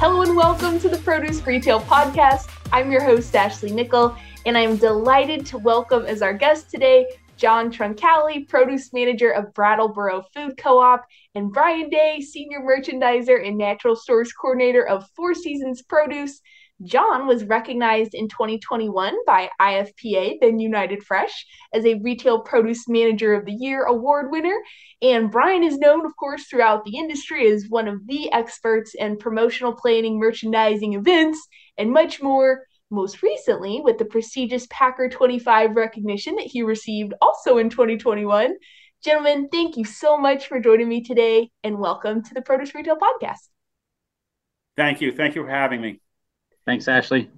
Hello and welcome to the Produce Retail Podcast. I'm your host, Ashley Nickle, and I'm delighted to welcome as our guest today John Truncale, Produce Manager of Brattleboro Food Co op, and Brian Dey, Senior Merchandiser and Natural Stores Coordinator of Four Seasons Produce. John was recognized in 2021 by IFPA, then United Fresh, as a Retail Produce Manager of the Year award winner. And Brian is known, of course, throughout the industry as one of the experts in promotional planning, merchandising events, and much more. Most recently, with the prestigious Packer 25 recognition that he received also in 2021. Gentlemen, thank you so much for joining me today and welcome to the Produce Retail Podcast. Thank you. Thank you for having me. Thanks, Ashley.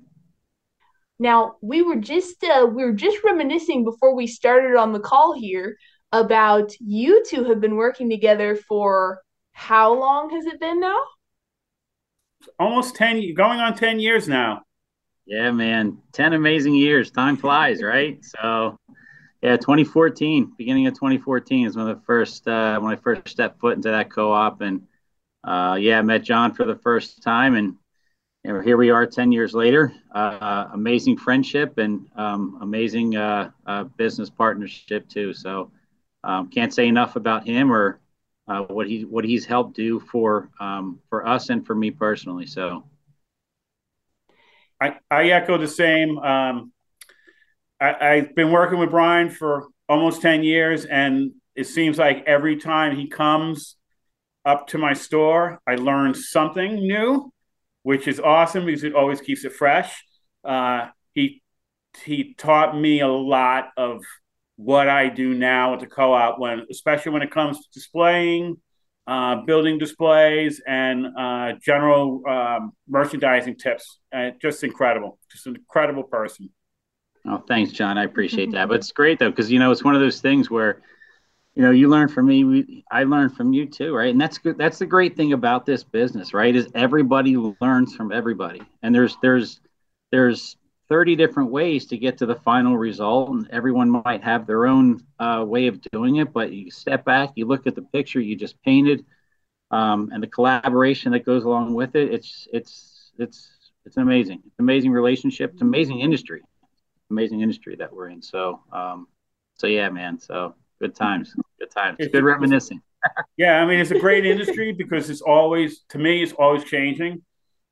Now we were just uh, we were just reminiscing before we started on the call here about you two have been working together for how long has it been now? Almost ten, going on ten years now. Yeah, man, ten amazing years. Time flies, right? So, yeah, 2014, beginning of 2014 is when the first uh, when I first stepped foot into that co-op, and uh, yeah, I met John for the first time, and and here we are 10 years later. Uh, amazing friendship and um, amazing uh, uh, business partnership too. So um, can't say enough about him or uh, what he what he's helped do for um, for us and for me personally. So. I, I echo the same. Um, I, i've been working with brian for almost 10 years and it seems like every time he comes up to my store i learn something new which is awesome because it always keeps it fresh. Uh, he he taught me a lot of what I do now at the co-op when, especially when it comes to displaying, uh, building displays, and uh, general um, merchandising tips. Uh, just incredible, just an incredible person. Oh, thanks, John. I appreciate that. But it's great though, because you know it's one of those things where you know you learn from me we, i learned from you too right? And that's good that's the great thing about this business right is everybody learns from everybody. And there's there's there's 30 different ways to get to the final result and everyone might have their own uh, way of doing it but you step back you look at the picture you just painted um, and the collaboration that goes along with it it's it's it's it's amazing. It's amazing relationship it's amazing industry amazing industry that we're in. So um, so yeah man so good times. Good times. It's, good reminiscing. yeah, I mean, it's a great industry because it's always, to me, it's always changing.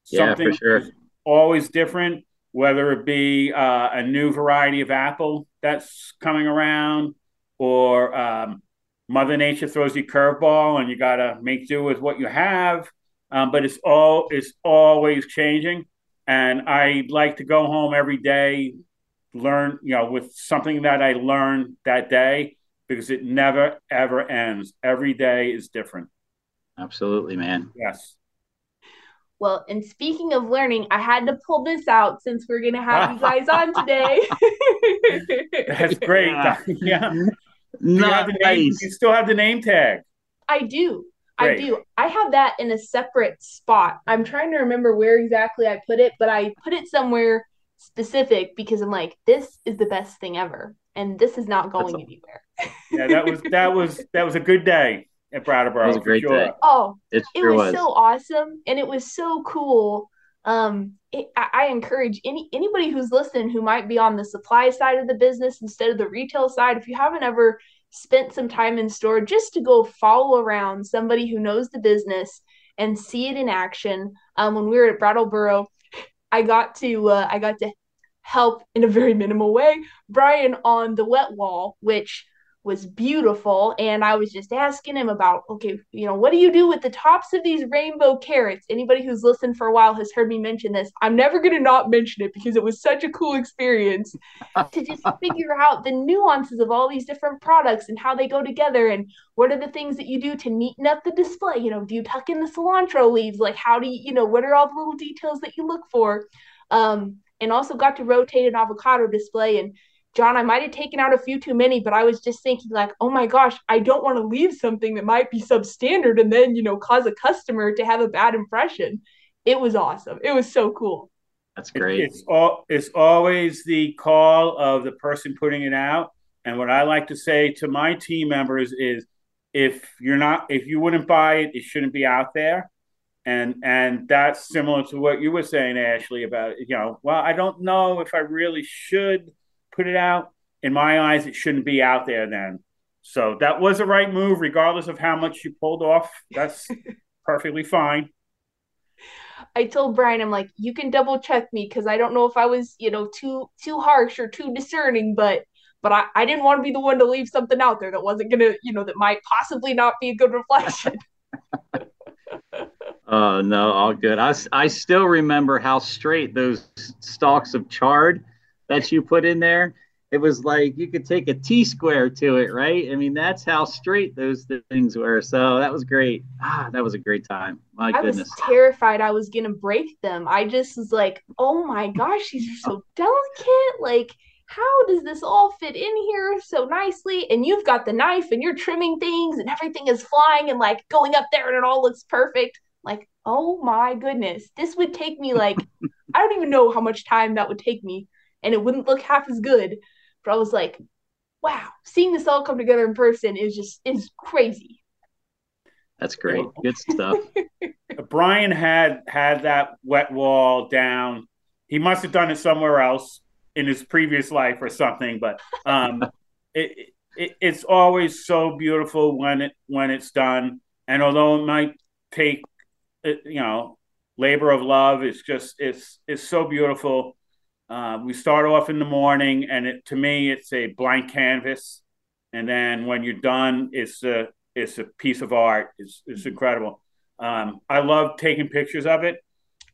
Something yeah, for sure. always different, whether it be uh, a new variety of apple that's coming around or um, Mother Nature throws you curveball and you got to make do with what you have. Um, but it's all it's always changing, and I like to go home every day, learn you know with something that I learned that day, because it never ever ends. Every day is different. Absolutely, man. Yes. Well, and speaking of learning, I had to pull this out since we're going to have you guys on today. That's great. Yeah. Nice. You, name, you still have the name tag. I do. Great. I do. I have that in a separate spot. I'm trying to remember where exactly I put it, but I put it somewhere specific because I'm like, this is the best thing ever and this is not going anywhere. Yeah, that was that was that was a good day at Brattleboro. It was a great sure. day. Oh, it, it was, was, so awesome, and it was so cool. Um, it, I, I encourage any anybody who's listening who might be on the supply side of the business instead of the retail side. If you haven't ever spent some time in store, just to go follow around somebody who knows the business and see it in action. Um, when we were at Brattleboro, I got to uh, I got to help in a very minimal way Brian on the wet wall, which was beautiful. And I was just asking him about, okay, you know, what do you do with the tops of these rainbow carrots? Anybody who's listened for a while has heard me mention this. I'm never going to not mention it because it was such a cool experience to just figure out the nuances of all these different products and how they go together and what are the things that you do to neaten up the display. You know, do you tuck in the cilantro leaves? Like, how do you, you know, what are all the little details that you look for? Um, and also got to rotate an avocado display. And John, I might have taken out a few too many, but I was just thinking, like, oh my gosh, I don't want to leave something that might be substandard and then, you know, cause a customer to have a bad impression. It was awesome. It was so cool. That's great. It's all it's always the call of the person putting it out. And what I like to say to my team members is if you're not if you wouldn't buy it, it shouldn't be out there and and that's similar to what you were saying ashley about you know well i don't know if i really should put it out in my eyes it shouldn't be out there then so that was the right move regardless of how much you pulled off that's perfectly fine I told Brian, I'm like, you can double check me because I don't know if I was, you know, too too harsh or too discerning, but but I, I didn't want to be the one to leave something out there that wasn't gonna, you know, that might possibly not be a good reflection. Oh no, all good. I, I still remember how straight those stalks of chard that you put in there. It was like you could take a T square to it, right? I mean, that's how straight those things were. So that was great. Ah, that was a great time. My I goodness. was terrified I was gonna break them. I just was like, oh my gosh, these are so delicate. Like, how does this all fit in here so nicely? And you've got the knife and you're trimming things and everything is flying and like going up there and it all looks perfect like, oh my goodness, this would take me like, I don't even know how much time that would take me, and it wouldn't look half as good. But I was like, wow, seeing this all come together in person is just is crazy. That's great. Good stuff. Brian had had that wet wall down. He must have done it somewhere else in his previous life or something, but um, it, it, it's always so beautiful when it when it's done. And although it might take you know, labor of love. It's just it's it's so beautiful. Uh, we start off in the morning, and it to me it's a blank canvas, and then when you're done, it's a it's a piece of art. It's it's incredible. Um, I love taking pictures of it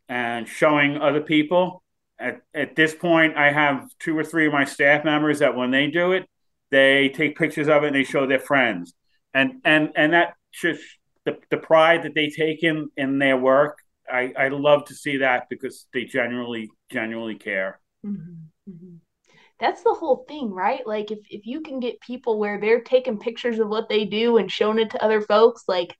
and showing other people. At at this point, I have two or three of my staff members that when they do it, they take pictures of it and they show their friends, and and and that just the, the pride that they take in in their work I, I love to see that because they genuinely genuinely care mm-hmm. Mm-hmm. that's the whole thing right like if, if you can get people where they're taking pictures of what they do and showing it to other folks like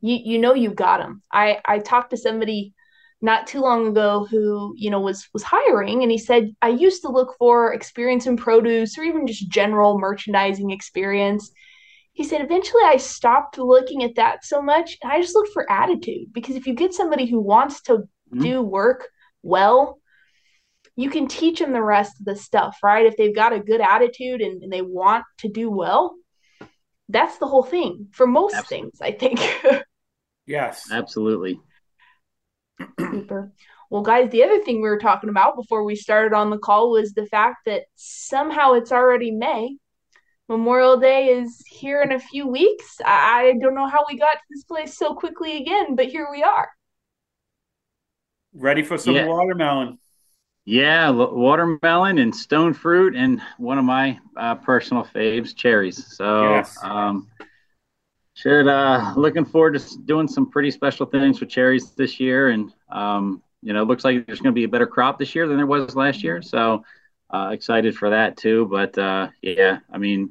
you you know you got them i i talked to somebody not too long ago who you know was was hiring and he said i used to look for experience in produce or even just general merchandising experience he said eventually I stopped looking at that so much and I just looked for attitude because if you get somebody who wants to mm-hmm. do work well, you can teach them the rest of the stuff, right? If they've got a good attitude and, and they want to do well, that's the whole thing for most Absolutely. things, I think. yes. Absolutely. Super. Well, guys, the other thing we were talking about before we started on the call was the fact that somehow it's already May Memorial Day is here in a few weeks. I don't know how we got to this place so quickly again, but here we are. Ready for some yeah. watermelon. Yeah, watermelon and stone fruit, and one of my uh, personal faves, cherries. So, yes. um, should uh, looking forward to doing some pretty special things with cherries this year, and um, you know, it looks like there's going to be a better crop this year than there was last year. So, uh, excited for that too. But uh, yeah, I mean,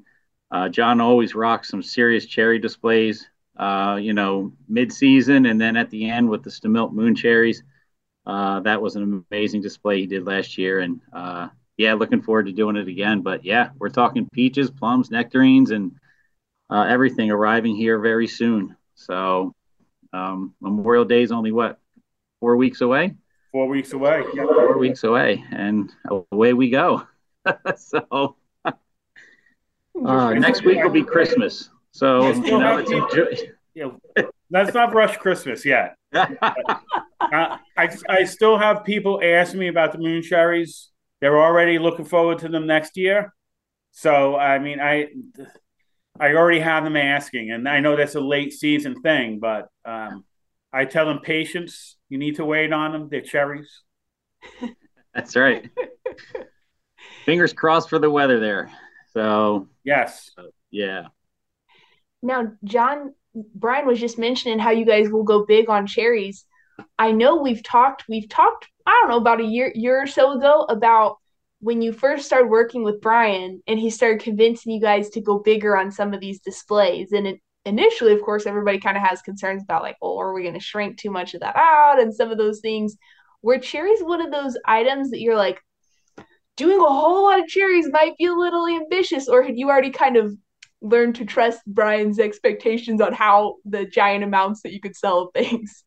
uh, John always rocks some serious cherry displays. Uh, you know, mid-season and then at the end with the Stamilt Moon cherries. Uh, that was an amazing display he did last year, and uh, yeah, looking forward to doing it again. But yeah, we're talking peaches, plums, nectarines, and everything arriving here very soon. So um, Memorial Day is only what four weeks away. Four weeks away. Yeah. Four weeks away, and away we go. so uh, next week will be Christmas. So you know, let's enjoy. Yeah, let's not rush Christmas yet. uh, I I still have people ask me about the moon cherries. They're already looking forward to them next year. So I mean, I I already have them asking, and I know that's a late season thing, but um, I tell them patience. You need to wait on them. They're cherries. That's right. Fingers crossed for the weather there. So yes, uh, yeah. Now, John, Brian was just mentioning how you guys will go big on cherries. I know we've talked. We've talked. I don't know about a year year or so ago about when you first started working with Brian and he started convincing you guys to go bigger on some of these displays. And it, initially, of course, everybody kind of has concerns about like, oh, are we going to shrink too much of that out and some of those things. Were cherries one of those items that you're like, doing a whole lot of cherries might be a little ambitious, or had you already kind of learned to trust Brian's expectations on how the giant amounts that you could sell things?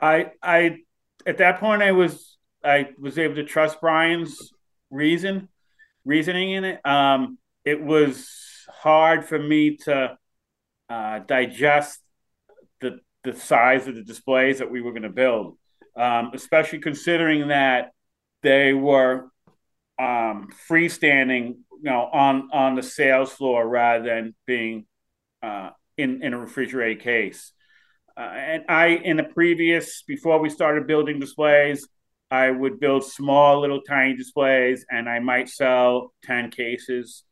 I I at that point I was I was able to trust Brian's reason reasoning in it. Um, it was hard for me to uh, digest the the size of the displays that we were going to build, um, especially considering that they were um, freestanding, you know, on on the sales floor rather than being uh, in in a refrigerated case. Uh, and I, in the previous, before we started building displays, I would build small, little, tiny displays, and I might sell 10 cases,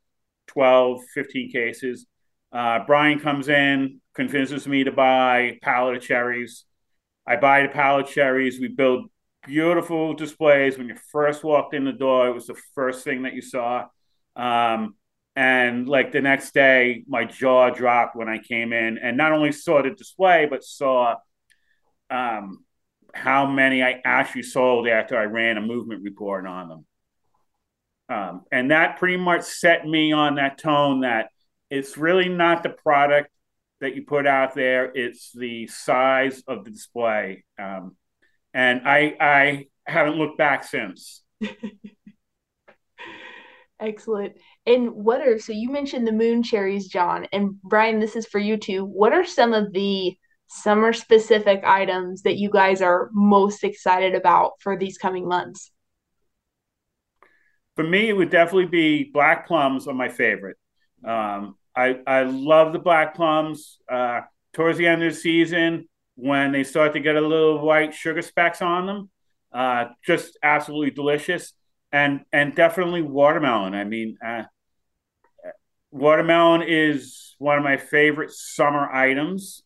12, 15 cases. Uh, Brian comes in, convinces me to buy a pallet of cherries. I buy the pallet of cherries. We build beautiful displays. When you first walked in the door, it was the first thing that you saw. Um, and like the next day, my jaw dropped when I came in and not only saw the display, but saw um, how many I actually sold after I ran a movement report on them. Um, and that pretty much set me on that tone that it's really not the product that you put out there, it's the size of the display. Um, and I, I haven't looked back since. Excellent. And what are so you mentioned the moon cherries, John, and Brian, this is for you too. What are some of the summer specific items that you guys are most excited about for these coming months? For me, it would definitely be black plums are my favorite. Um, I I love the black plums. Uh, towards the end of the season, when they start to get a little white sugar specks on them, uh, just absolutely delicious. And and definitely watermelon. I mean, uh, watermelon is one of my favorite summer items.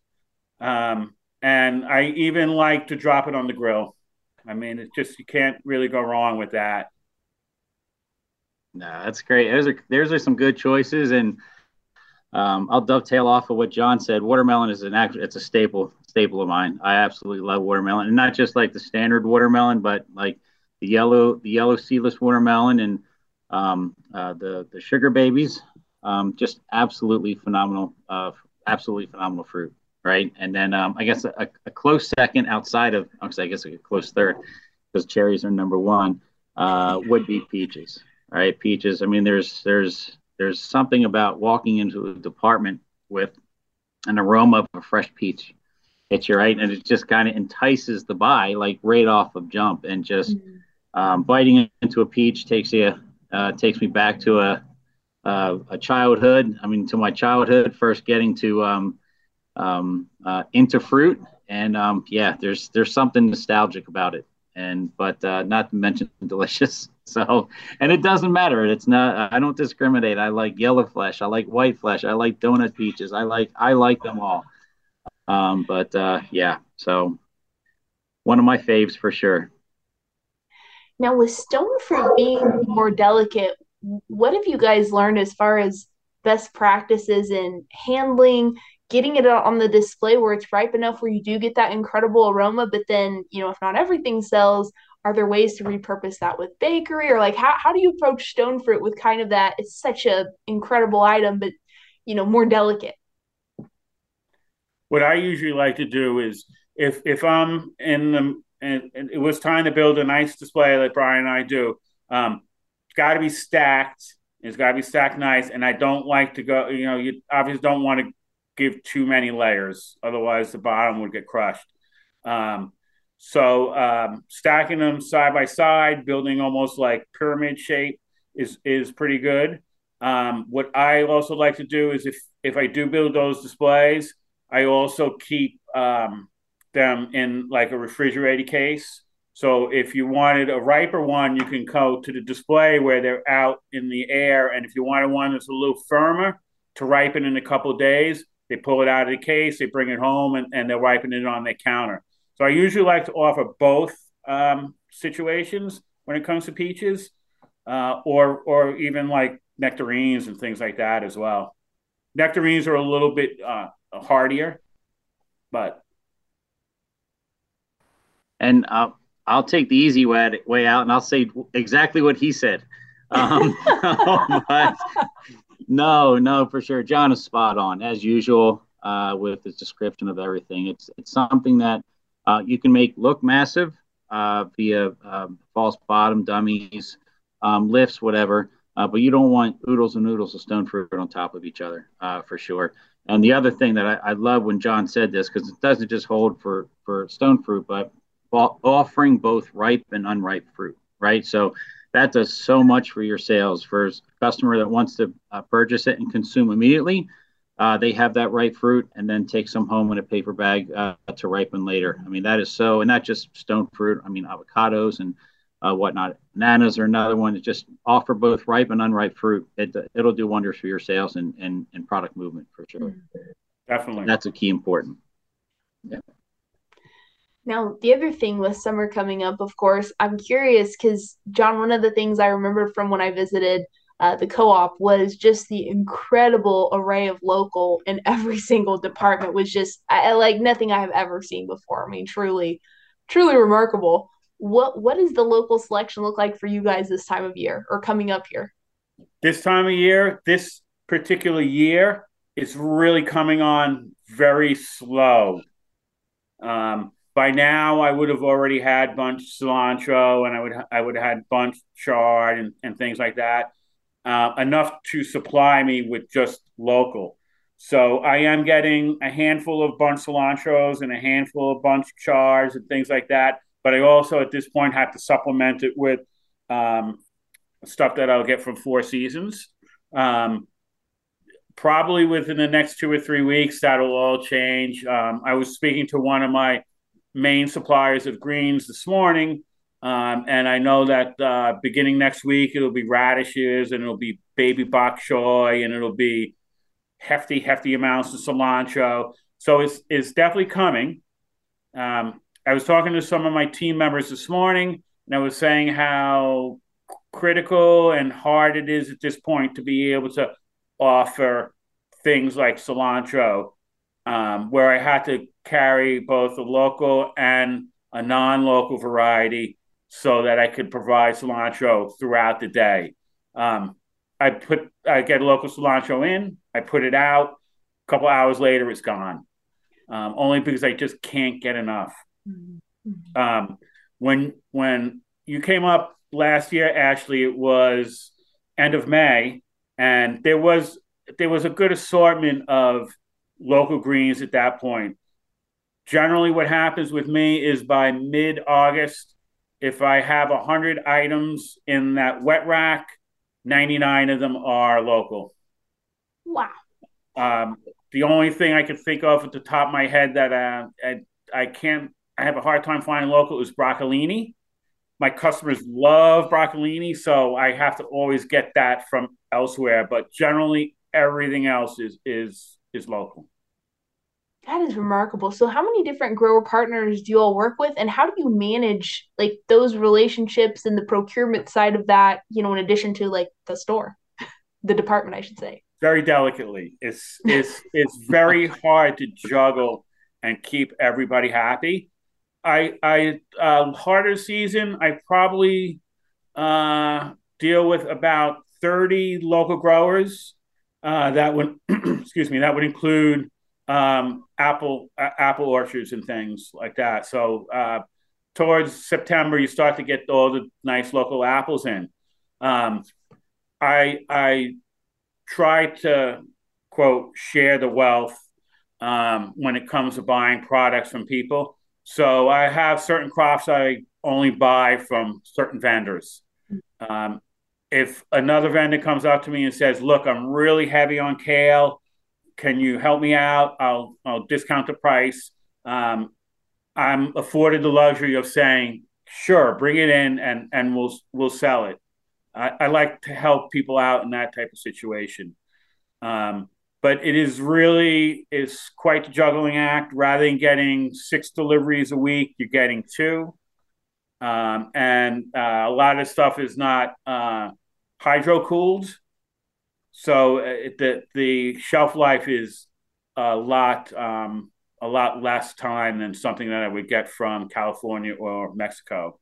Um, and I even like to drop it on the grill. I mean, it's just you can't really go wrong with that. No, that's great. Those are those are some good choices, and um, I'll dovetail off of what John said. Watermelon is an actual it's a staple staple of mine. I absolutely love watermelon, and not just like the standard watermelon, but like the yellow the yellow seedless watermelon and um, uh, the the sugar babies. Um, just absolutely phenomenal, uh, absolutely phenomenal fruit, right? And then um, I guess a, a, close second outside of, actually, I guess a close third, because cherries are number one, uh, would be peaches, right? Peaches. I mean, there's there's there's something about walking into a department with an aroma of a fresh peach hits you right, and it just kind of entices the buy like right off of jump, and just mm-hmm. Um, biting into a peach takes you uh, takes me back to a uh, a childhood. I mean, to my childhood, first getting to um, um, uh, into fruit, and um, yeah, there's there's something nostalgic about it, and but uh, not to mention delicious. So, and it doesn't matter. It's not. I don't discriminate. I like yellow flesh. I like white flesh. I like donut peaches. I like I like them all. Um, but uh, yeah, so one of my faves for sure. Now, with stone fruit being more delicate, what have you guys learned as far as best practices in handling getting it on the display where it's ripe enough where you do get that incredible aroma but then you know if not everything sells are there ways to repurpose that with bakery? Or like how, how do you approach stone fruit with kind of that it's such a incredible item but you know more delicate? What i usually like to do is if if i'm in the and, and it was time to build a nice display like brian and i do um, got to be stacked. It's got to be stacked nice. And I don't like to go, you know, you obviously don't want to give too many layers. Otherwise, the bottom would get crushed. Um, so um, stacking them side by side, building almost like pyramid shape is is pretty good. Um, what I also like to do is if if I do build those displays, I also keep um, them in like a refrigerated case so if you wanted a riper one, you can go to the display where they're out in the air. And if you wanted one that's a little firmer to ripen in a couple days, they pull it out of the case, they bring it home, and, and they're ripening it on their counter. So I usually like to offer both um, situations when it comes to peaches, uh, or or even like nectarines and things like that as well. Nectarines are a little bit uh, hardier, but and uh, I'll take the easy way, way out and I'll say exactly what he said. Um, but no, no, for sure. John is spot on as usual uh, with his description of everything. It's it's something that Uh, you can make look massive uh, via um, false bottom dummies, um, lifts, whatever. Uh, but you don't want oodles and oodles of stone fruit on top of each other uh, for sure. And the other thing that I, I love when John said this, because it doesn't just hold for, for stone fruit, but offering both ripe and unripe fruit, right? So that does so much for your sales. For a customer that wants to uh, purchase it and consume immediately, uh, they have that ripe fruit and then take some home in a paper bag uh, to ripen later. I mean, that is so, and not just stone fruit. I mean, avocados and uh, whatnot. Bananas are another one that just offer both ripe and unripe fruit. It, it'll do wonders for your sales and, and, and product movement for sure. Definitely. That's a key important. Yeah. Now, the other thing with summer coming up, of course, I'm curious because, John, one of the things I remember from when I visited uh, the co op was just the incredible array of local in every single department was just I, like nothing I have ever seen before. I mean, truly, truly remarkable what what does the local selection look like for you guys this time of year or coming up here? This time of year, this particular year is really coming on very slow. Um, by now, I would have already had bunch cilantro, and I would I would have had bunch chard and, and things like that, uh, enough to supply me with just local. So I am getting a handful of bunch cilantros and a handful of bunch chards and things like that but I also at this point have to supplement it with um, stuff that I'll get from Four Seasons. Um, probably within the next two or three weeks, that'll all change. Um, I was speaking to one of my main suppliers of greens this morning, um, and I know that uh, beginning next week it'll be radishes and it'll be baby bok choy and it'll be hefty, hefty amounts of cilantro. So it's it's definitely coming. Um, I was talking to some of my team members this morning, and I was saying how critical and hard it is at this point to be able to offer things like cilantro, um, where I had to carry both a local and a non-local variety so that I could provide cilantro throughout the day. Um, I put I get local cilantro in, I put it out. A couple hours later, it's gone. Um, only because I just can't get enough. Mm-hmm. Um, when when you came up last year, Ashley, it was end of May, and there was there was a good assortment of local greens at that point. Generally, what happens with me is by mid August, if I have a hundred items in that wet rack, ninety nine of them are local. Wow. Um, the only thing I could think of at the top of my head that uh, I, I can't I have a hard time finding local is broccolini. My customers love broccolini, so I have to always get that from elsewhere. But generally, everything else is is is local. That is remarkable. So, how many different grower partners do you all work with, and how do you manage like those relationships and the procurement side of that? You know, in addition to like the store, the department, I should say. Very delicately. It's it's it's very hard to juggle and keep everybody happy. I I uh, harder season. I probably uh, deal with about thirty local growers. Uh, that would excuse me. That would include um, apple uh, apple orchards and things like that. So uh, towards September, you start to get all the nice local apples in. Um, I I try to quote share the wealth um, when it comes to buying products from people. So I have certain crops I only buy from certain vendors. Um, if another vendor comes up to me and says, "Look, I'm really heavy on kale. Can you help me out? I'll I'll discount the price." Um, I'm afforded the luxury of saying, "Sure, bring it in, and and we'll we'll sell it." I, I like to help people out in that type of situation. Um, but it is really is quite the juggling act. Rather than getting six deliveries a week, you're getting two, um, and uh, a lot of stuff is not uh, hydro cooled, so uh, the the shelf life is a lot um, a lot less time than something that I would get from California or Mexico.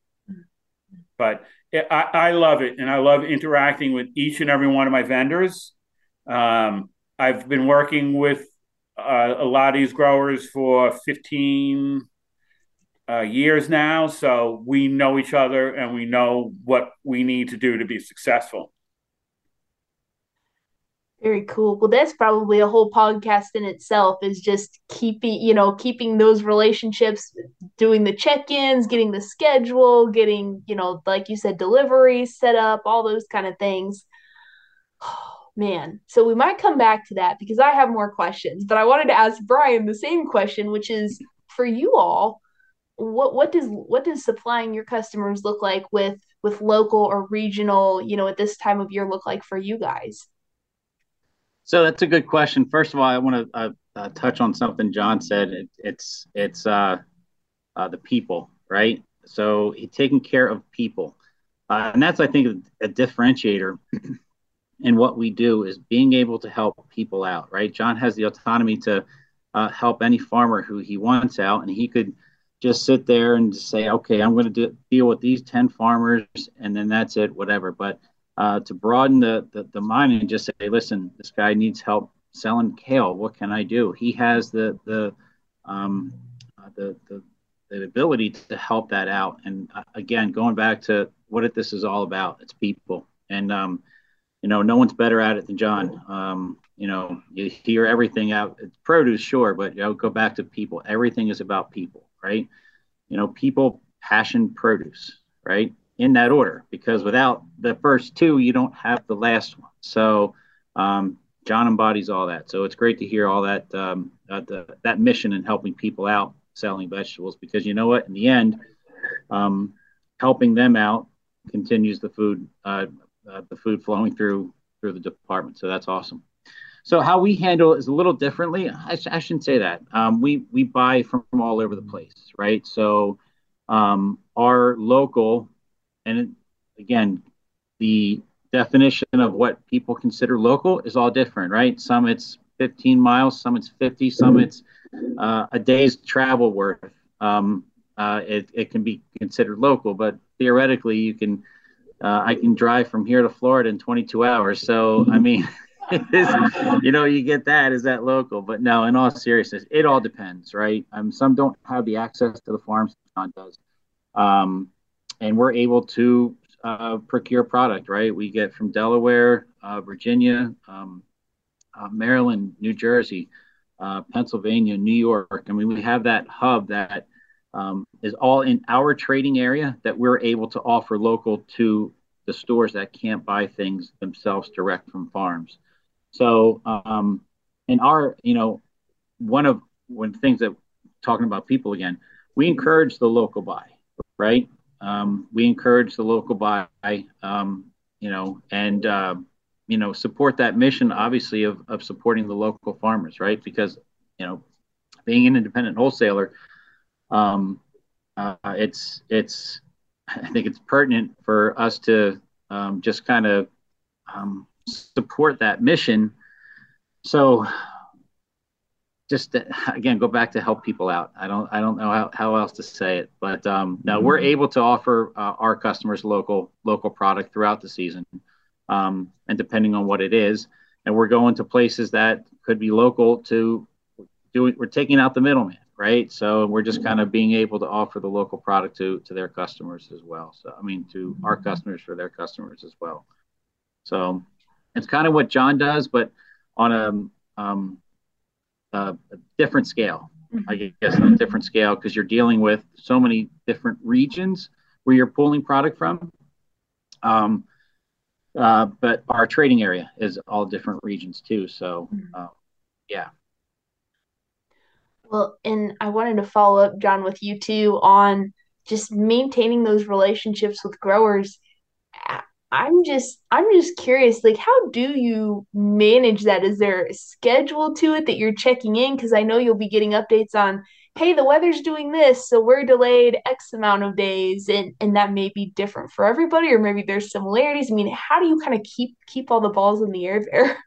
But it, I, I love it, and I love interacting with each and every one of my vendors. Um, I've been working with uh, a lot of these growers for 15, uh, years now, so we know each other and we know what we need to do to be successful. Very cool. Well, that's probably a whole podcast in itself is just keeping, you know, keeping those relationships, doing the check-ins, getting the schedule, getting, you know, like you said, deliveries set up, all those kind of things. Oh, man. So we might come back to that because I have more questions, but I wanted to ask Brian the same question, which is for you all, what what does what does supplying your customers look like with with local or regional, you know, at this time of year look like for you guys? So that's a good question. First of all, I want to uh, uh, touch on something John said. It, it's it's uh, uh, the people, right? So taking care of people, uh, and that's I think a, differentiator in what we do is being able to help people out, right? John has the autonomy to uh, help any farmer who he wants out, and he could just sit there and say, okay, I'm going to deal with these ten farmers, and then that's it, whatever. But uh, to broaden the, the, the mind and just say, listen, this guy needs help selling kale. What can I do? He has the the um, uh, the, the the ability to help that out. And uh, again, going back to what this is all about, it's people. And um, you know, no one's better at it than John. Um, you know, you hear everything out. It's produce, sure, but you know, go back to people. Everything is about people, right? You know, people, passion, produce, right? in that order because without the first two, you don't have the last one. So um, John embodies all that. So it's great to hear all that um, uh, the, that mission and helping people out selling vegetables because you know what, in the end, um, helping them out continues the food uh, uh, the food flowing through through the department. So that's awesome. So how we handle it is a little differently. I, I shouldn't say that. Um, we we buy from, from all over the place, right? So um, our local and again, the definition of what people consider local is all different, right? Some it's 15 miles, some it's 50, some it's uh, a day's travel worth. Um, uh, it, it can be considered local, but theoretically, you can. Uh, I can drive from here to Florida in 22 hours. So, I mean, you know, you get that. Is that local? But no, in all seriousness, it all depends, right? Um, some don't have the access to the farms John does. Um, and we're able to uh, procure product, right? We get from Delaware, uh, Virginia, um, uh, Maryland, New Jersey, uh, Pennsylvania, New York. I mean, we have that hub that um, is all in our trading area that we're able to offer local to the stores that can't buy things themselves direct from farms. So, um, in our, you know, one of when things that talking about people again, we encourage the local buy, right? Um, we encourage the local buy, um, you know, and uh, you know support that mission, obviously, of of supporting the local farmers, right? Because you know, being an independent wholesaler, um, uh, it's it's I think it's pertinent for us to um, just kind of um, support that mission. So just to, again go back to help people out i don't i don't know how, how else to say it but um, no we're mm-hmm. able to offer uh, our customers local local product throughout the season um, and depending on what it is and we're going to places that could be local to do it we're taking out the middleman right so we're just kind of being able to offer the local product to to their customers as well so i mean to our mm-hmm. customers for their customers as well so it's kind of what john does but on a um, a different scale. I mm-hmm. guess on a different scale because you're dealing with so many different regions where you're pulling product from. Um, uh, but our trading area is all different regions too. So, uh, yeah. Well, and I wanted to follow up, John, with you too on just maintaining those relationships with growers. I'm just I'm just curious like how do you manage that? Is there a schedule to it that you're checking in? Cuz I know you'll be getting updates on hey the weather's doing this so we're delayed x amount of days and and that may be different for everybody or maybe there's similarities. I mean how do you kind of keep keep all the balls in the air there?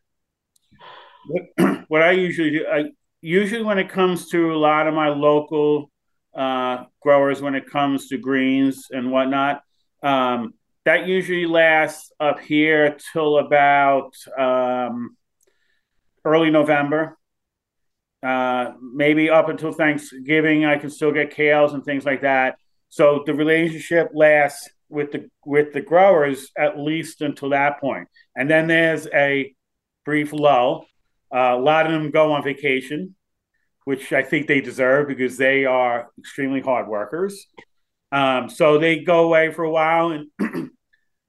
What, what I usually do I usually when it comes to a lot of my local uh, growers when it comes to greens and whatnot um, that usually lasts up here till about um, early November. uh, maybe up until Thanksgiving, I can still get kales and things like that. So the relationship lasts with the with the growers at least until that point, and then there's a brief lull. Uh, a lot of them go on vacation, which I think they deserve because they are extremely hard workers. Um, so they go away for a while, and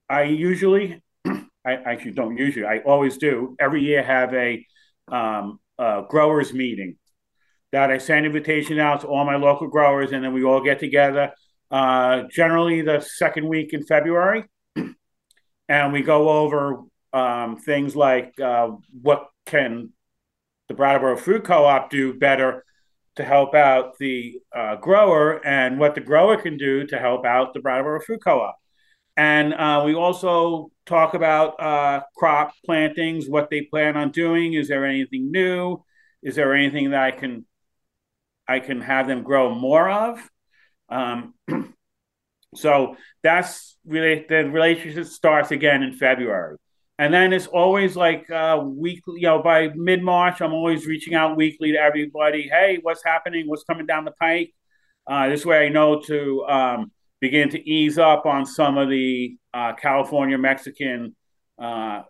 I usually, I actually don't usually, I always do. Every year have a um, uh, growers meeting that I send invitation out to all my local growers, and then we all get together. Uh, generally, the second week in February, and we go over um, things like uh, what can the Brattleboro Food Co-op do better to help out the uh, grower, and what the grower can do to help out the Brattleboro Food Co-op. And uh, we also talk about uh, crop plantings, what they plan on doing. Is there anything new? Is there anything that I can I can have them grow more of? Um, so that's really the relationship starts again in February. And then it's always like uh, weekly, you know, by mid March, I'm always reaching out weekly to everybody. Hey, what's happening? What's coming down the pike? Uh, this way I know to um, begin to ease up on some of the uh, California Mexican uh,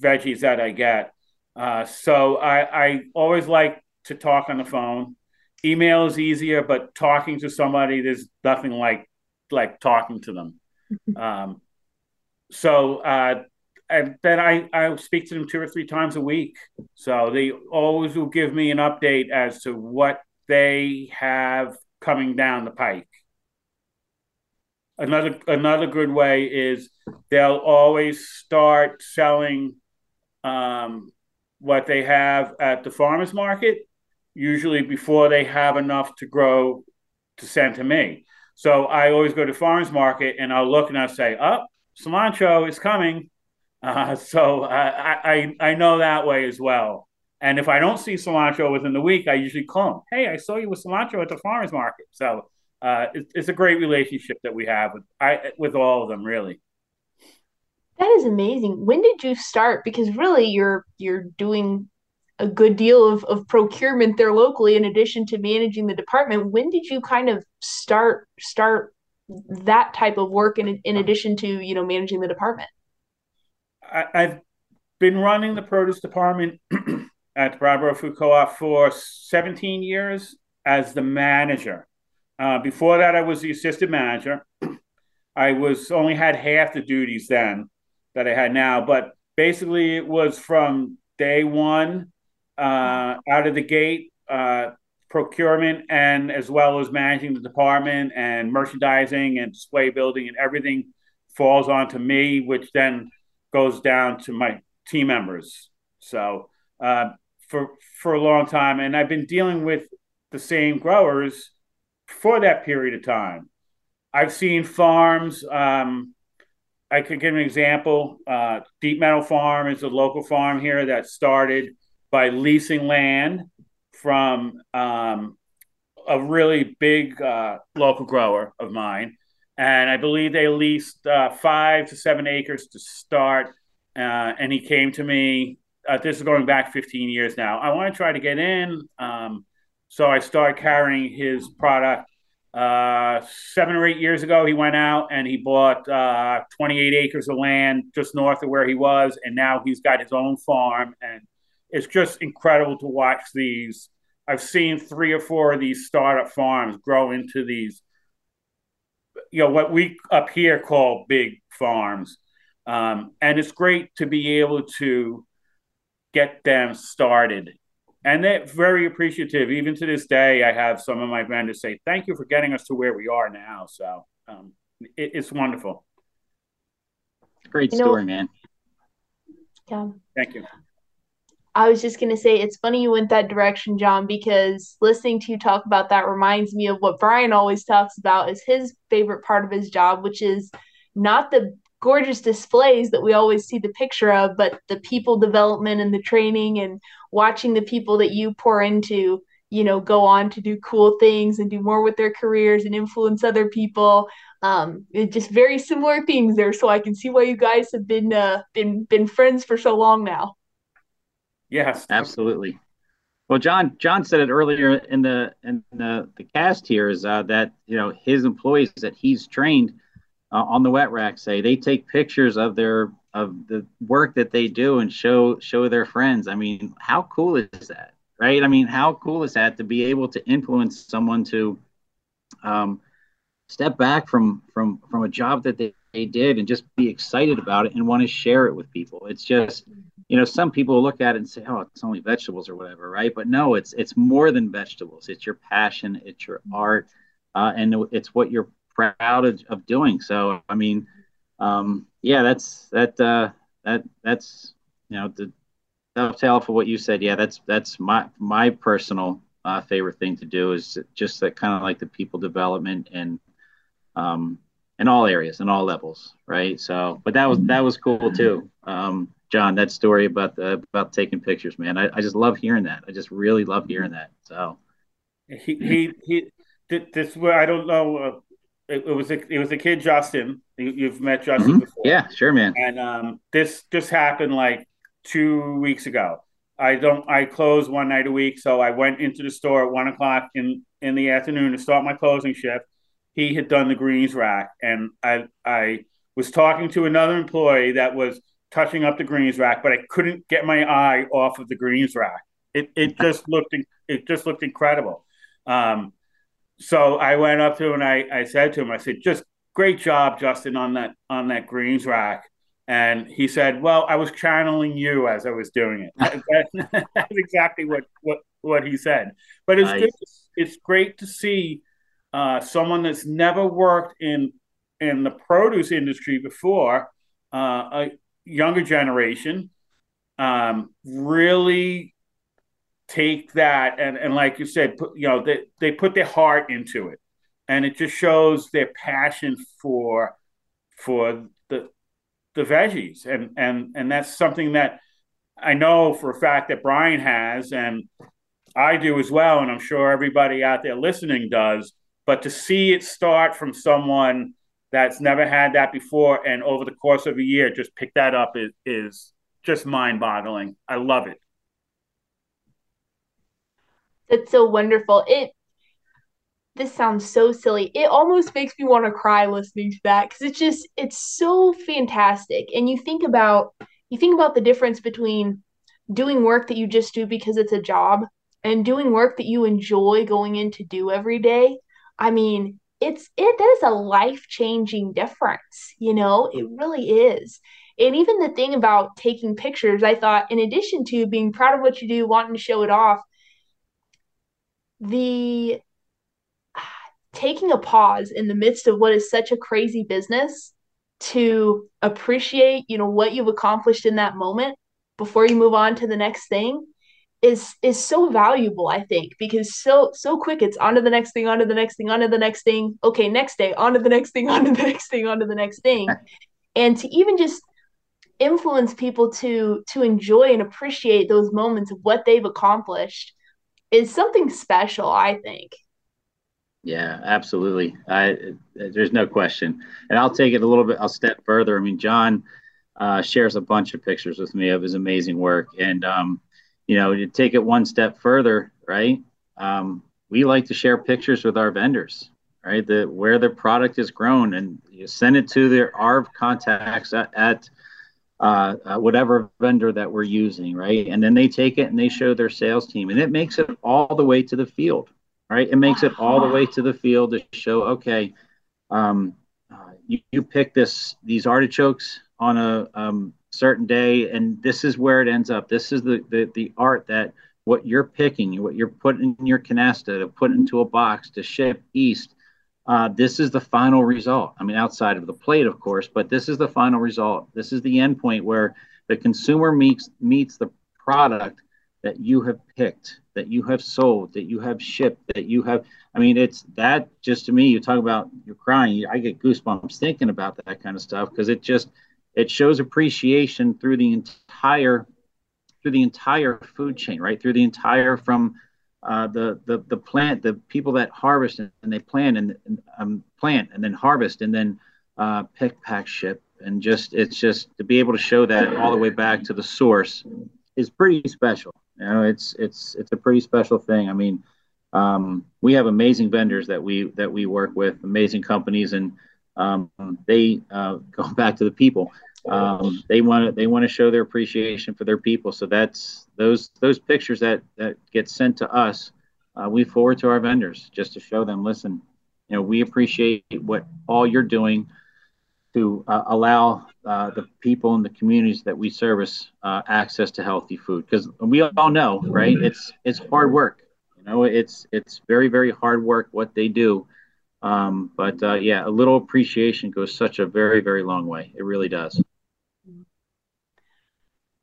veggies that I get. Uh, so I, I always like to talk on the phone. Email is easier, but talking to somebody, there's nothing like like talking to them. um, so uh, and then I I speak to them two or three times a week. So they always will give me an update as to what they have coming down the pike. Another another good way is they'll always start selling um, what they have at the farmers market usually before they have enough to grow to send to me. So i always go to farmers market and i'll look and i'll say oh cilantro is coming uh, so I, I i know that way as well and if i don't see cilantro within the week i usually call them hey i saw you with cilantro at the farmers market so uh, it, it's a great relationship that we have with I with all of them, really. That is amazing. When did you start? Because really, you're you're doing a good deal of, of procurement there locally in addition to managing the department when did you kind of start start that type of work in, in addition to you know managing the department I, have been running the produce department at Brattleboro Food Co-op for 17 years as the manager uh, before that, I was the assistant manager. I was only had half the duties then that I had now, but basically it was from day one uh, out of the gate, uh, procurement and as well as managing the department and merchandising and display building and everything falls onto me, which then goes down to my team members. So uh, for for a long time, and I've been dealing with the same growers for that period of time. I've seen farms. Um, I could give an example. Uh, Deep Meadow Farm is a local farm here that started by leasing land from um, a really big uh, local grower of mine. And I believe they leased uh, five to seven acres to start. Uh, and he came to me. Uh, this is going back 15 years now. I want to try to get in. Um, so I started carrying his product. Uh, seven or eight years ago, he went out and he bought uh, 28 acres of land just north of where he was, and now he's got his own farm. And it's just incredible to watch these. I've seen three or four of these startup farms grow into these, you know, what we up here call big farms. Um, and it's great to be able to get them started and they're very appreciative. Even to this day, I have some of my vendors say, "Thank you for getting us to where we are now." So um, it, it's wonderful. Great you story, know, man. Yeah. Thank you. I was just going to say, it's funny you went that direction, John, because listening to you talk about that reminds me of what Brian always talks about is his favorite part of his job, which is not the gorgeous displays that we always see the picture of, but the people development and the training and watching the people that you pour into, you know, go on to do cool things and do more with their careers and influence other people. Um, it's just very similar themes there. So I can see why you guys have been uh, been been friends for so long now. Yes, absolutely. Well, John John said it earlier in the in the, the cast here is uh, that you know his employees that he's trained uh, on the wet rack say they take pictures of their of the work that they do and show show their friends. I mean, how cool is that, right? I mean, how cool is that to be able to influence someone to um, step back from from from a job that they, they did and just be excited about it and want to share it with people. It's just you know, some people look at it and say, "Oh, it's only vegetables or whatever," right? But no, it's it's more than vegetables. It's your passion, it's your art, uh, and it's what you're proud of, of doing. So, I mean, um, yeah, that's that uh, that that's you know the dovetail for what you said. Yeah, that's that's my my personal uh, favorite thing to do is just that kind of like the people development and um, in all areas and all levels, right? So, but that was that was cool too. Um, John, that story about the about taking pictures, man. I, I just love hearing that. I just really love hearing that. So he he he this where I don't know. Uh, it, it, was a it was a kid Justin. You, have met Justin mm-hmm. before. Yeah, sure, man. And um, this just happened like two weeks ago. I don't. I close one night a week, so I went into the store at one o'clock in in the afternoon to start my closing shift. He had done the greens rack, and I I was talking to another employee that was touching up the greens rack, but I couldn't get my eye off of the greens rack. It it just looked it just looked incredible. Um, so I went up to him and I, I said to him, I said, just great job, Justin, on that on that greens rack. And he said, Well, I was channeling you as I was doing it. That's exactly what, what, what he said. But it's nice. good, it's great to see uh, someone that's never worked in in the produce industry before, uh, a, younger generation um, really take that and, and like you said, put, you know, they, they put their heart into it. And it just shows their passion for for the the veggies. And and and that's something that I know for a fact that Brian has and I do as well, and I'm sure everybody out there listening does. But to see it start from someone that's never had that before and over the course of a year just pick that up is, is just mind boggling. I love it. That's so wonderful. It this sounds so silly. It almost makes me want to cry listening to that because it's just it's so fantastic. And you think about you think about the difference between doing work that you just do because it's a job and doing work that you enjoy going in to do every day. I mean, it's it that is a life-changing difference you know? It really is. And even the thing about taking pictures i thought in addition to being proud of what you do wanting to show it off the taking a pause in the midst of what is such a crazy business to appreciate you know what you've accomplished in that moment before you move on to the next thing is is so valuable i think because so so quick it's on to the next thing on to the next thing on to the next thing. Okay next day on to the next thing on to the next thing on to the next thing. And to even just influence people to to enjoy and appreciate those moments of what they've accomplished is something special i think. Yeah absolutely. I there's no question. And i'll take it a little bit i'll step further. I mean john uh, shares a bunch of pictures with me of his amazing work. And um, you know, to take it one step further, right? Um, we like to share pictures with our vendors, right? The where the product is grown, and you send it to their our contacts at, at uh, uh, whatever vendor that we're using, right? And then they take it and they show their sales team, and it makes it all the way to the field, right? It makes it all the way to the field to show, okay, um, uh, you, you pick this these artichokes on a um, certain day and this is where it ends up. This is the the, the art that what you're picking what you're putting in your canasta to put into a box to ship east uh, this is the final result. I mean outside of the plate of course but this is the final result. This is the end point where the consumer meets meets the product that you have picked that you have sold that you have shipped that you have i mean it's that just to me you talk about you're crying i get goosebumps thinking about that kind of stuff because it just it shows appreciation through the entire through the entire food chain, right? Through the entire from uh, the the the plant, the people that harvest and, they plant and um, plant and then harvest and then uh, pick, pack, ship, and just it's just to be able to show that all the way back to the source is pretty special. You know, it's it's it's a pretty special thing. I mean, um, we have amazing vendors that we that we work with, amazing companies, and um, they uh, go back to the people. Um, they want to they want to show their appreciation for their people. So that's those those pictures that that get sent to us. Uh, we forward to our vendors just to show them. Listen, you know, we appreciate what all you're doing to uh, allow uh, the people in the communities that we service uh, access to healthy food because we all know right it's it's hard work you know it's it's very very hard work what they do um, but uh, yeah a little appreciation goes such a very very long way it really does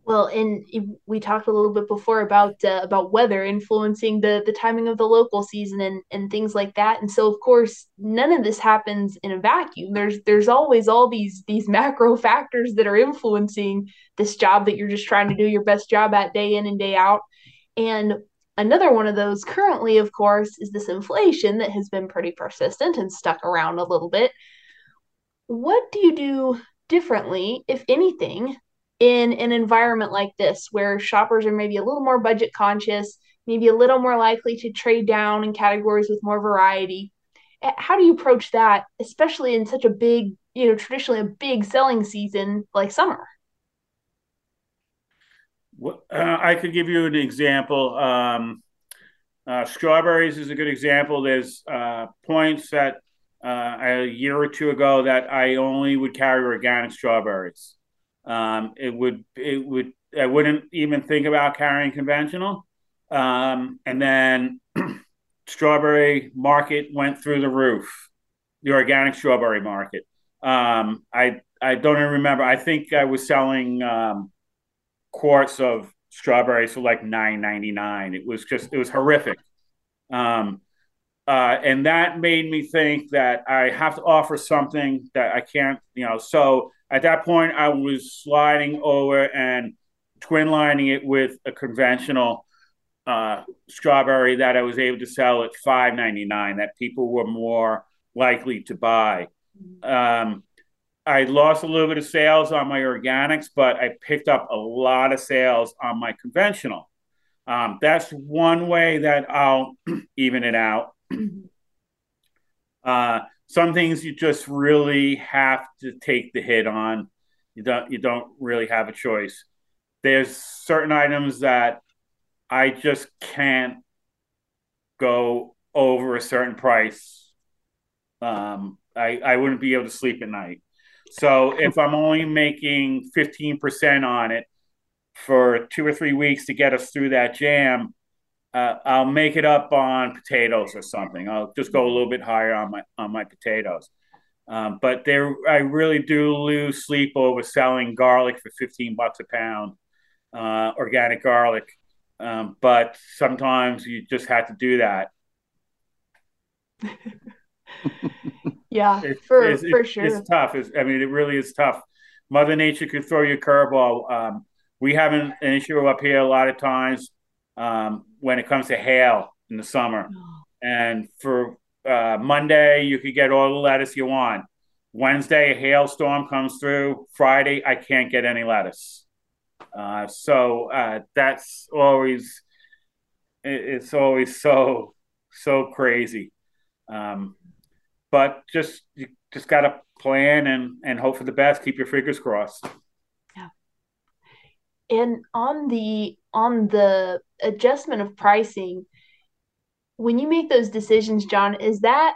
well, and we talked a little bit before about uh, about weather influencing the the timing of the local season and and things like that. And so, of course, none of this happens in a vacuum. There's there's always all these these macro factors that are influencing this job that you're just trying to do your best job at day in and day out. And another one of those currently, of course, is this inflation that has been pretty persistent and stuck around a little bit. What do you do differently, if anything, in an environment like this where shoppers are maybe a little more budget conscious, maybe a little more likely to trade down in categories with more variety. Eh, how do you approach that, especially in such a big, you know, traditionally a big selling season like summer? Uh, I could give you an example. Um, uh, strawberries is a good example. There's uh, points that uh, a year or two ago that I only would carry organic strawberries. Um, it would it would I wouldn't even think about carrying conventional. Um, and then strawberry market went through the roof, the organic strawberry market. Um, I I don't even remember. I think I was selling um, quarts of strawberries for like nine ninety nine. It was just it was horrific. Um, uh, and that made me think that I have to offer something that I can't, you know. So at that point, I was sliding over and twin lining it with a conventional uh, strawberry that I was able to sell at five ninety nine. That people were more likely to buy. Um, I lost a little bit of sales on my organics, but I picked up a lot of sales on my conventional. Um, that's one way that I'll even it out. uh, some things you just really have to take the hit on. You don't you don't really have a choice. There's certain items that I just can't go over a certain price. Um, I, I wouldn't be able to sleep at night. So if I'm only making 15% on it for two or three weeks to get us through that jam, uh, I'll make it up on potatoes or something. I'll just go a little bit higher on my on my potatoes. Um, but there, I really do lose sleep over selling garlic for fifteen bucks a pound, uh, organic garlic. Um, but sometimes you just have to do that. yeah, for it's, for sure. It's tough. It's, I mean, it really is tough. Mother Nature could throw you a curveball. Um, we have an, an issue up here a lot of times um, when it comes to hail in the summer. Oh. And for uh, Monday, you could get all the lettuce you want. Wednesday, a hailstorm comes through. Friday, I can't get any lettuce. Uh, so uh, that's always it's always so so crazy. Um, but just you just got to plan and and hope for the best. Keep your fingers crossed. Yeah. And on the on the adjustment of pricing, when you make those decisions, John, is that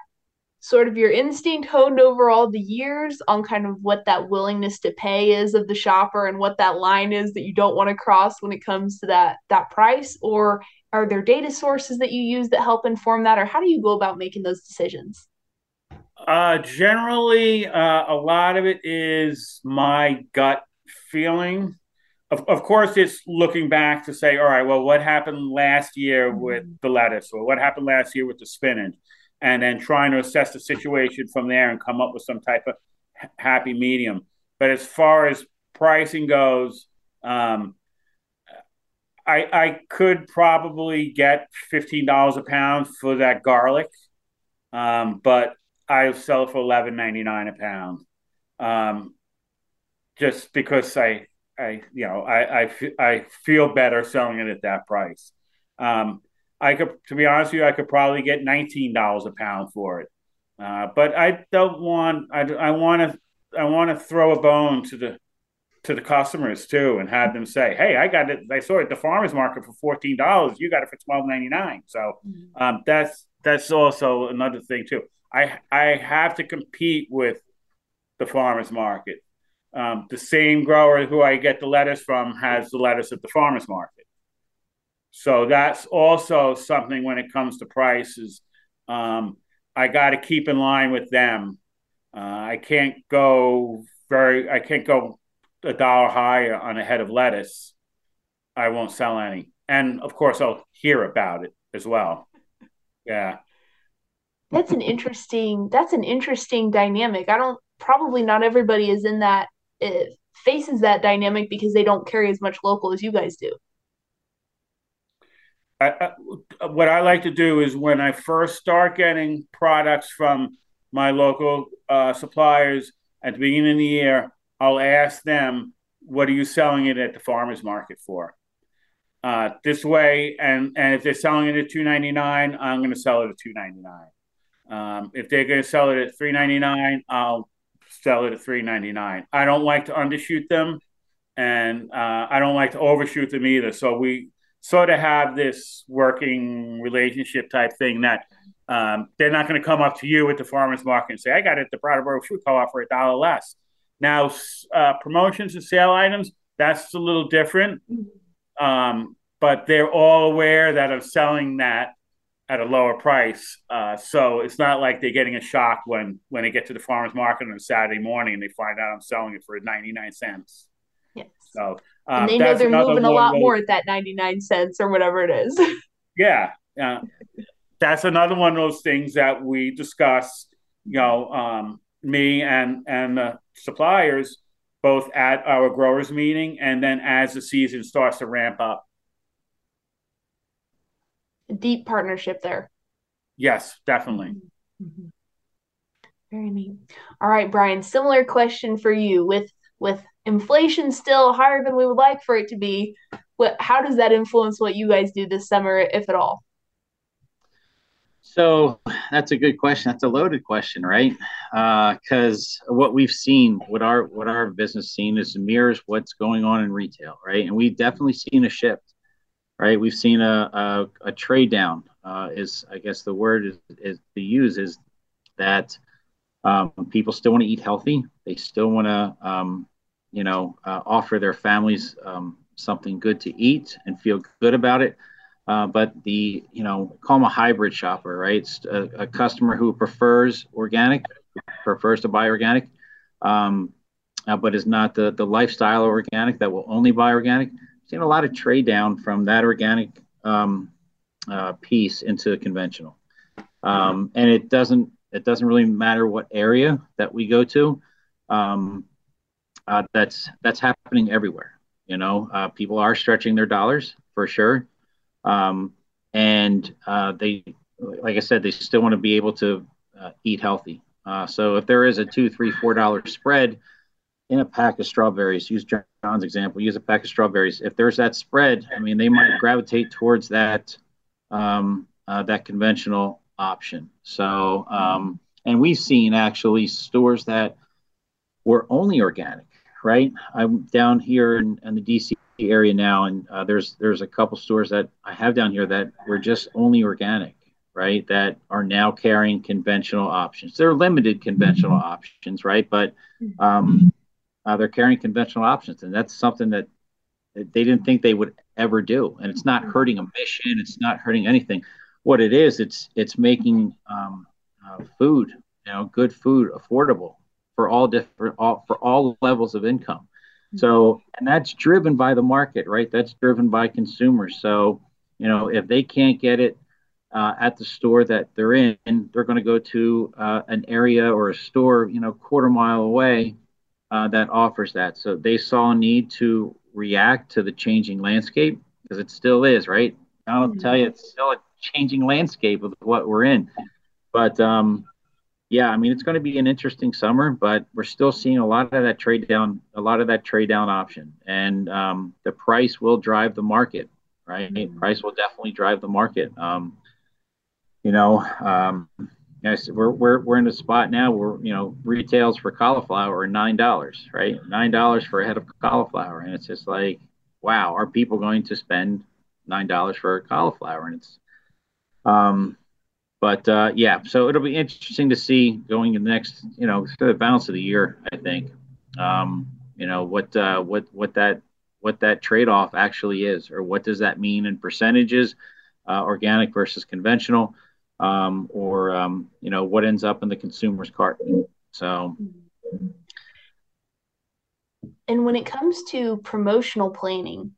sort of your instinct honed over all the years on kind of what that willingness to pay is of the shopper and what that line is that you don't want to cross when it comes to that that price or are there data sources that you use that help inform that or how do you go about making those decisions uh, generally uh, a lot of it is my gut feeling of, of course, it's looking back to say, all right, well, what happened last year mm-hmm. with the lettuce, or what happened last year with the spinach, and then trying to assess the situation from there and come up with some type of happy medium. But as far as pricing goes, um, I, I could probably get fifteen dollars a pound for that garlic, um, but I sell it for eleven ninety nine a pound, um, just because I I you know I I, I feel better selling it at that price. Um, I could, to be honest with you, I could probably get nineteen dollars a pound for it. Uh, but I don't want. I, I want to. I want to throw a bone to the to the customers too, and have them say, "Hey, I got it. I saw it at the farmers market for fourteen dollars. You got it for twelve ninety nine. So mm-hmm. um, that's that's also another thing too. I I have to compete with the farmers market. Um, the same grower who I get the lettuce from has the lettuce at the farmers market. So that's also something when it comes to prices. Um, I got to keep in line with them. Uh, I can't go very. I can't go a dollar higher on a head of lettuce. I won't sell any, and of course I'll hear about it as well. Yeah, that's an interesting. That's an interesting dynamic. I don't. Probably not everybody is in that. It faces that dynamic because they don't carry as much local as you guys do. I, I, what I like to do is when I first start getting products from my local uh, suppliers at the beginning of the year, I'll ask them, "What are you selling it at the farmers market for?" Uh, this way, and and if they're selling it at two ninety nine, I'm going to sell it at two ninety nine. Um, if they're going to sell it at three ninety nine, I'll sell it at three ninety nine. I don't like to undershoot them, and uh, I don't like to overshoot them either. So we sort of have this working relationship type thing that um, they're not going to come up to you at the farmers market and say, I got it at the Brattleboro Food Co-op for a dollar less. Now, uh, promotions and sale items, that's a little different. Um, but they're all aware that I'm selling that at a lower price. Uh, so it's not like they're getting a shock when when they get to the farmers market on a Saturday morning and they find out I'm selling it for 99 cents. Yes. So um, and they know they're moving a lot more at that 99 cents or whatever it is. yeah. Uh, that's another one of those things that we discuss, you know, um, me and, and the suppliers, both at our growers meeting and then as the season starts to ramp up. A deep partnership there. Yes, definitely. Mm-hmm. Very neat. All right, Brian, similar question for you with with inflation still higher than we would like for it to be what how does that influence what you guys do this summer if at all so that's a good question that's a loaded question right because uh, what we've seen what our what our business seen is mirrors what's going on in retail right and we've definitely seen a shift right we've seen a a, a trade down uh, is i guess the word is, is to use is that um, people still want to eat healthy. They still want to, um, you know, uh, offer their families um, something good to eat and feel good about it. Uh, but the, you know, call them a hybrid shopper, right? A, a customer who prefers organic, prefers to buy organic, um, uh, but is not the the lifestyle organic that will only buy organic. Seen a lot of trade down from that organic um, uh, piece into conventional, um, and it doesn't it doesn't really matter what area that we go to. Um, uh, that's that's happening everywhere. You know, uh, people are stretching their dollars for sure, um, and uh, they, like I said, they still want to be able to uh, eat healthy. Uh, so if there is a two, three, four dollar spread in a pack of strawberries, use John's example, use a pack of strawberries. If there's that spread, I mean, they might gravitate towards that um, uh, that conventional option. So, um, and we've seen actually stores that were only organic, right? I'm down here in, in the DC area now, and uh, there's there's a couple stores that I have down here that were just only organic, right? That are now carrying conventional options. They're limited conventional options, right? But um, uh, they're carrying conventional options, and that's something that they didn't think they would ever do. And it's not hurting a mission. It's not hurting anything what it is, it's it's making um, uh, food, you know, good food affordable for all different all for all levels of income. So, and that's driven by the market, right? That's driven by consumers. So, you know, if they can't get it uh, at the store that they're in, they're going to go to uh, an area or a store, you know, quarter mile away uh, that offers that. So they saw a need to react to the changing landscape because it still is, right? I'll tell you, it's still a changing landscape of what we're in. But um, yeah, I mean it's going to be an interesting summer, but we're still seeing a lot of that trade down, a lot of that trade down option, and um, the price will drive the market, right? Mm-hmm. Price will definitely drive the market. Um, you know, um, yes, we're, we're we're in a spot now where you know retails for cauliflower are nine dollars, right? Nine dollars for a head of cauliflower, and it's just like, wow, are people going to spend nine dollars for a cauliflower? And it's um, but uh, yeah, so it'll be interesting to see going in the next, you know, the balance of the year. I think, um, you know, what uh, what what that what that trade off actually is, or what does that mean in percentages, uh, organic versus conventional, um, or um, you know, what ends up in the consumer's cart. So. And when it comes to promotional planning,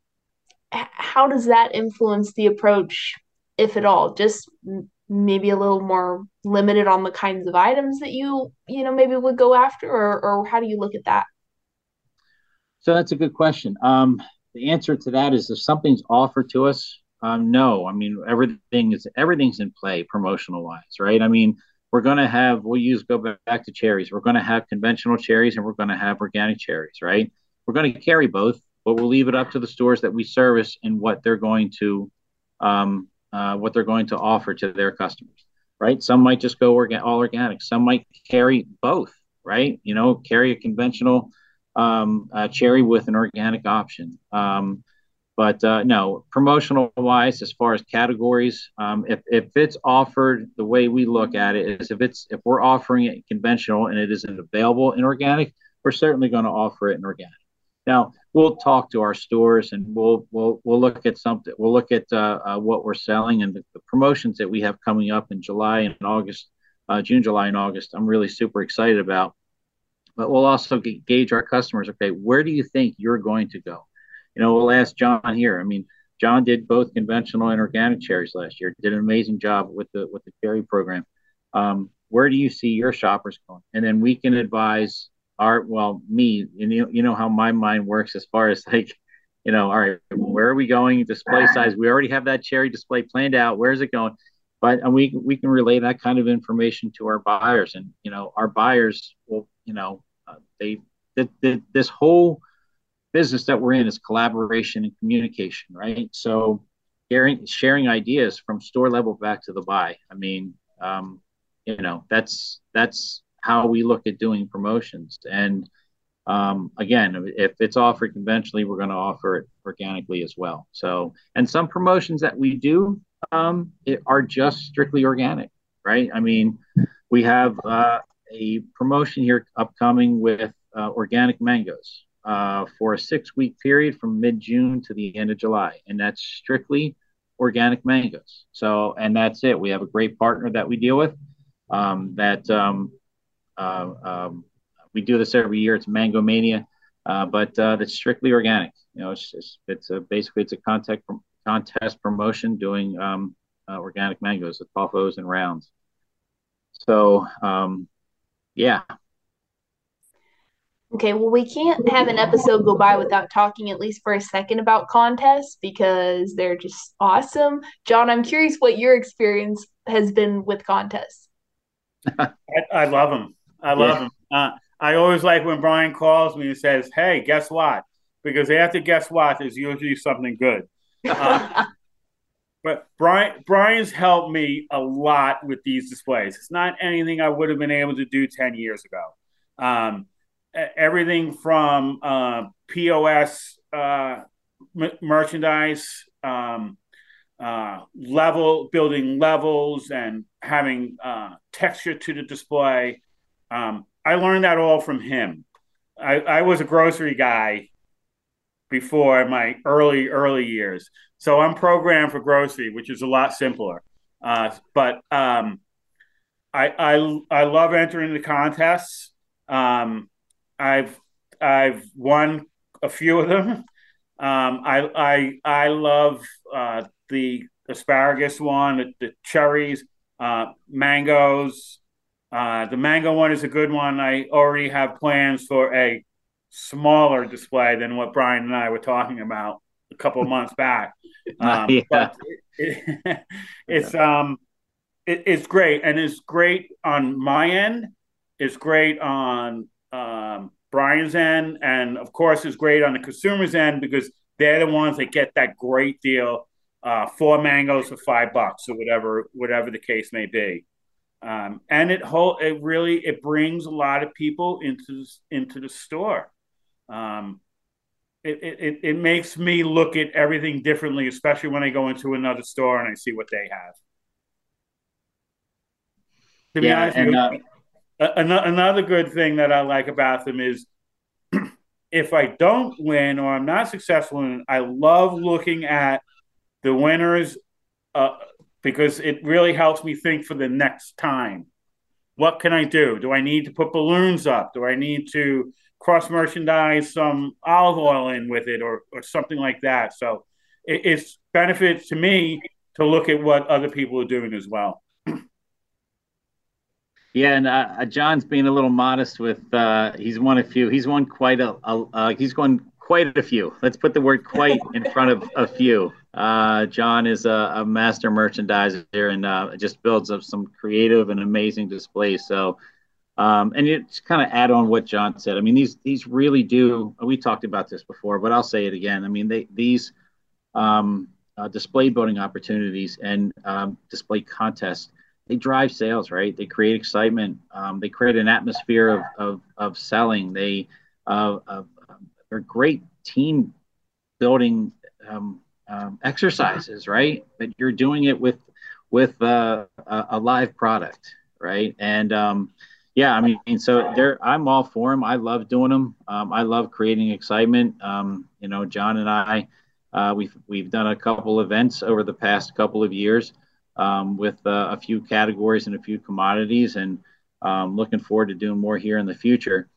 how does that influence the approach, if at all? Just maybe a little more limited on the kinds of items that you you know maybe would go after or or how do you look at that so that's a good question um the answer to that is if something's offered to us um no i mean everything is everything's in play promotional wise right i mean we're going to have we'll use go back to cherries we're going to have conventional cherries and we're going to have organic cherries right we're going to carry both but we'll leave it up to the stores that we service and what they're going to um, uh, what they're going to offer to their customers, right? Some might just go orga- all organic. Some might carry both, right? You know, carry a conventional um, uh, cherry with an organic option. Um, but uh, no, promotional wise, as far as categories, um, if, if it's offered the way we look at it is if it's if we're offering it conventional and it isn't available in organic, we're certainly going to offer it in organic. Now we'll talk to our stores and we'll we'll we'll look at something. We'll look at uh, uh, what we're selling and the, the, promotions that we have coming up in July and August, uh, June, July, and August. I'm really super excited about. But we'll also gauge our customers. Okay, where do you think you're going to go? You know, we'll ask John here. I mean, John did both conventional and organic cherries last year. Did an amazing job with the with the cherry program. Um, where do you see your shoppers going? And then we can advise our well me you know you know how my mind works as far as like you know all right where are we going display size we already have that cherry display planned out where is it going but and we we can relay that kind of information to our buyers and you know our buyers will you know uh, they the, the, this whole business that we're in is collaboration and communication right so sharing sharing ideas from store level back to the buy i mean um, you know that's that's how we look at doing promotions. And um, again, if it's offered conventionally, we're going to offer it organically as well. So, and some promotions that we do um, are just strictly organic, right? I mean, we have uh, a promotion here upcoming with uh, organic mangoes uh, for a six week period from mid June to the end of July. And that's strictly organic mangoes. So, and that's it. We have a great partner that we deal with um, that um, uh, um, we do this every year. It's Mango Mania, uh, but uh, it's strictly organic. You know, it's it's, a, basically it's a contact contest promotion doing um, organic mangoes, the Ataulfos and rounds. So, um, yeah. Okay, well, we can't have an episode go by without talking at least for a second about contests because they're just awesome. John, I'm curious what your experience has been with contests. I, I love them. I love yeah. him. Uh, I always like when Brian calls me and says, "Hey, guess what?" Because after guess what, there's usually something good. Uh, but Brian Brian's helped me a lot with these displays. It's not anything I would have been able to do ten years ago. Um, everything from uh, POS uh, m- merchandise, um, uh, level building levels, and having uh, texture to the display. Um, I learned that all from him. I, I was a grocery guy before my early early years, so I'm programmed for grocery, which is a lot simpler. Uh, but um, I, I I love entering the contests. Um, I've I've won a few of them. Um, I I I love uh, the asparagus one, the, the cherries, uh, mangoes, uh, the mango one is a good one. I already have plans for a smaller display than what Brian and I were talking about a couple of months back. Um, yeah. But it, it, it's um, it, it's great, and it's great on my end. It's great on um, Brian's end, and of course, it's great on the consumer's end because they're the ones that get that great deal, uh, four mangoes for five bucks or whatever, whatever the case may be. Um, and it whole it really it brings a lot of people into into the store. Um, it, it it makes me look at everything differently, especially when I go into another store and I see what they have. To yeah, honest, and, uh, another good thing that I like about them is if I don't win or I'm not successful in, I love looking at the winners uh, because it really helps me think for the next time. What can I do? Do I need to put balloons up? Do I need to cross merchandise some olive oil in with it or, or something like that? So it, it's benefits to me to look at what other people are doing as well. Yeah, and uh, uh, John's being a little modest with. Uh, he's won a few. He's won quite a. a uh, he's won quite a few. Let's put the word "quite" in front of a few. Uh, John is a, a, master merchandiser and uh, just builds up some creative and amazing displays. So, um, and you kind of add on what John said. I mean, these these really do. We talked about this before, but I'll say it again. I mean, they these um, display building opportunities and um, display contests they drive sales, right? They create excitement. Um, they create an atmosphere of, of, of selling. They uh, uh, they're great team building um, um, exercises, right? But you're doing it with with uh, a, a, live product, right? And um, yeah, I mean, so there, I'm all for them. I love doing them. Um, I love creating excitement. Um, you know, John and I, uh, we've we've done a couple events over the past couple of years um, with uh, a few categories and a few commodities, and um, looking forward to doing more here in the future.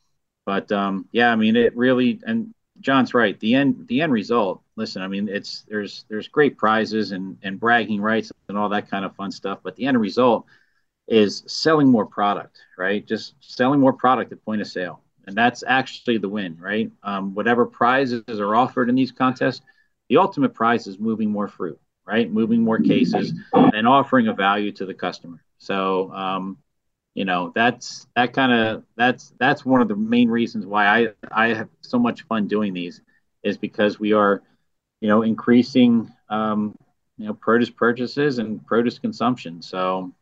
But um, yeah, I mean, it really and John's right. The end, the end result. Listen, I mean, it's there's there's great prizes and and bragging rights and all that kind of fun stuff. But the end result is selling more product, right? Just selling more product at point of sale, and that's actually the win, right? Um, whatever prizes are offered in these contests, the ultimate prize is moving more fruit right? Moving more cases and offering a value to the customer. So, um, you know, that's that kind of that's that's one of the main reasons why I I have so much fun doing these is because we are, you know, increasing um, you know produce purchases and produce consumption. So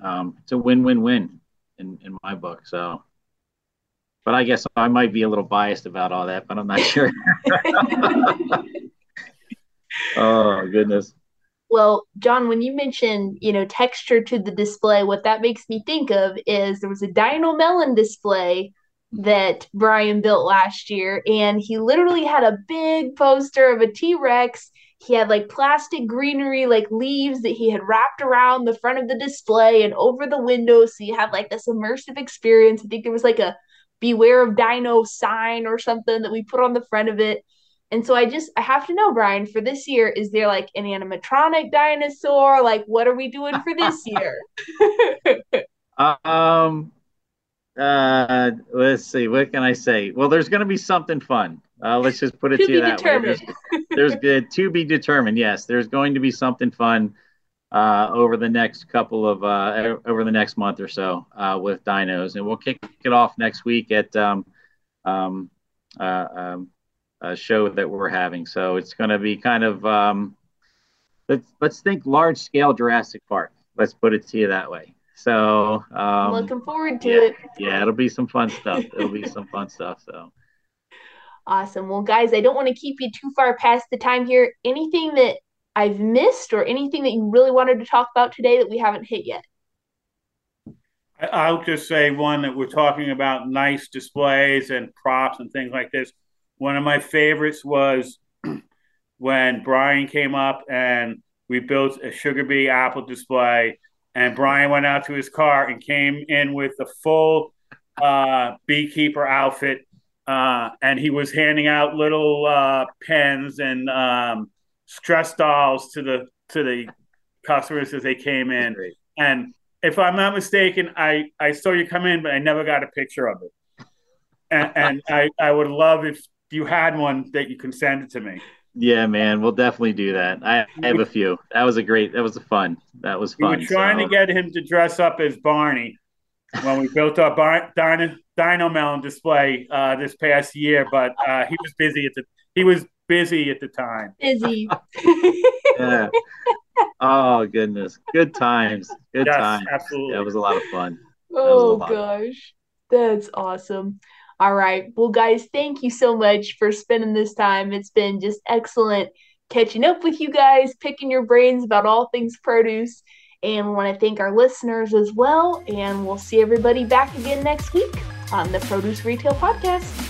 um, it's a win-win-win in in my book. So. But I guess I might be a little biased about all that, but I'm not sure. oh goodness. Well, John, when you mentioned, you know, texture to the display, what that makes me think of is there was a Dino Melon display that Brian built last year, and he literally had a big poster of a T Rex. He had like plastic greenery, like leaves that he had wrapped around the front of the display and over the window. So you have like this immersive experience. I think there was like a beware of dino sign or something that we put on the front of it. And so I just I have to know, Brian, for this year, is there like an animatronic dinosaur? Like, what are we doing for this year? um, uh, let's see. What can I say? Well, there's going to be something fun. Uh, let's just put it to, to you that determined. way. There's, there's good to be determined. Yes, there's going to be something fun uh, over the next couple of uh, over the next month or so uh, with dinos, and we'll kick it off next week at um, um, uh, um, uh, show that we're having. So it's going to be kind of um, let's let's think large scale Jurassic Park. Let's put it to you that way. So um, looking forward to yeah, it. Yeah, it'll be some fun stuff. It'll be some fun stuff. So awesome. Well, guys, I don't want to keep you too far past the time here. Anything that I've missed or anything that you really wanted to talk about today that we haven't hit yet? I'll just say one that we're talking about nice displays and props and things like this. One of my favorites was when Brian came up and we built a SugarBee apple display. And Brian went out to his car and came in with the full uh, beekeeper outfit. Uh, and he was handing out little uh, pens and um, stress dolls to the to the customers as they came in. And if I'm not mistaken, I, I saw you come in, but I never got a picture of it. And, and I, I would love if you had one that you can send it to me. Yeah, man, we'll definitely do that. I, I have a few. That was a great. That was a fun. That was fun. We were trying so. to get him to dress up as Barney when we built our Bar- Dino, Dino Melon display uh, this past year, but uh, he was busy at the he was busy at the time. Busy. yeah. Oh goodness, good times. Good yes, times. Absolutely. That was a lot of fun. Oh gosh, that's awesome. All right. Well, guys, thank you so much for spending this time. It's been just excellent catching up with you guys, picking your brains about all things produce. And we want to thank our listeners as well. And we'll see everybody back again next week on the Produce Retail Podcast.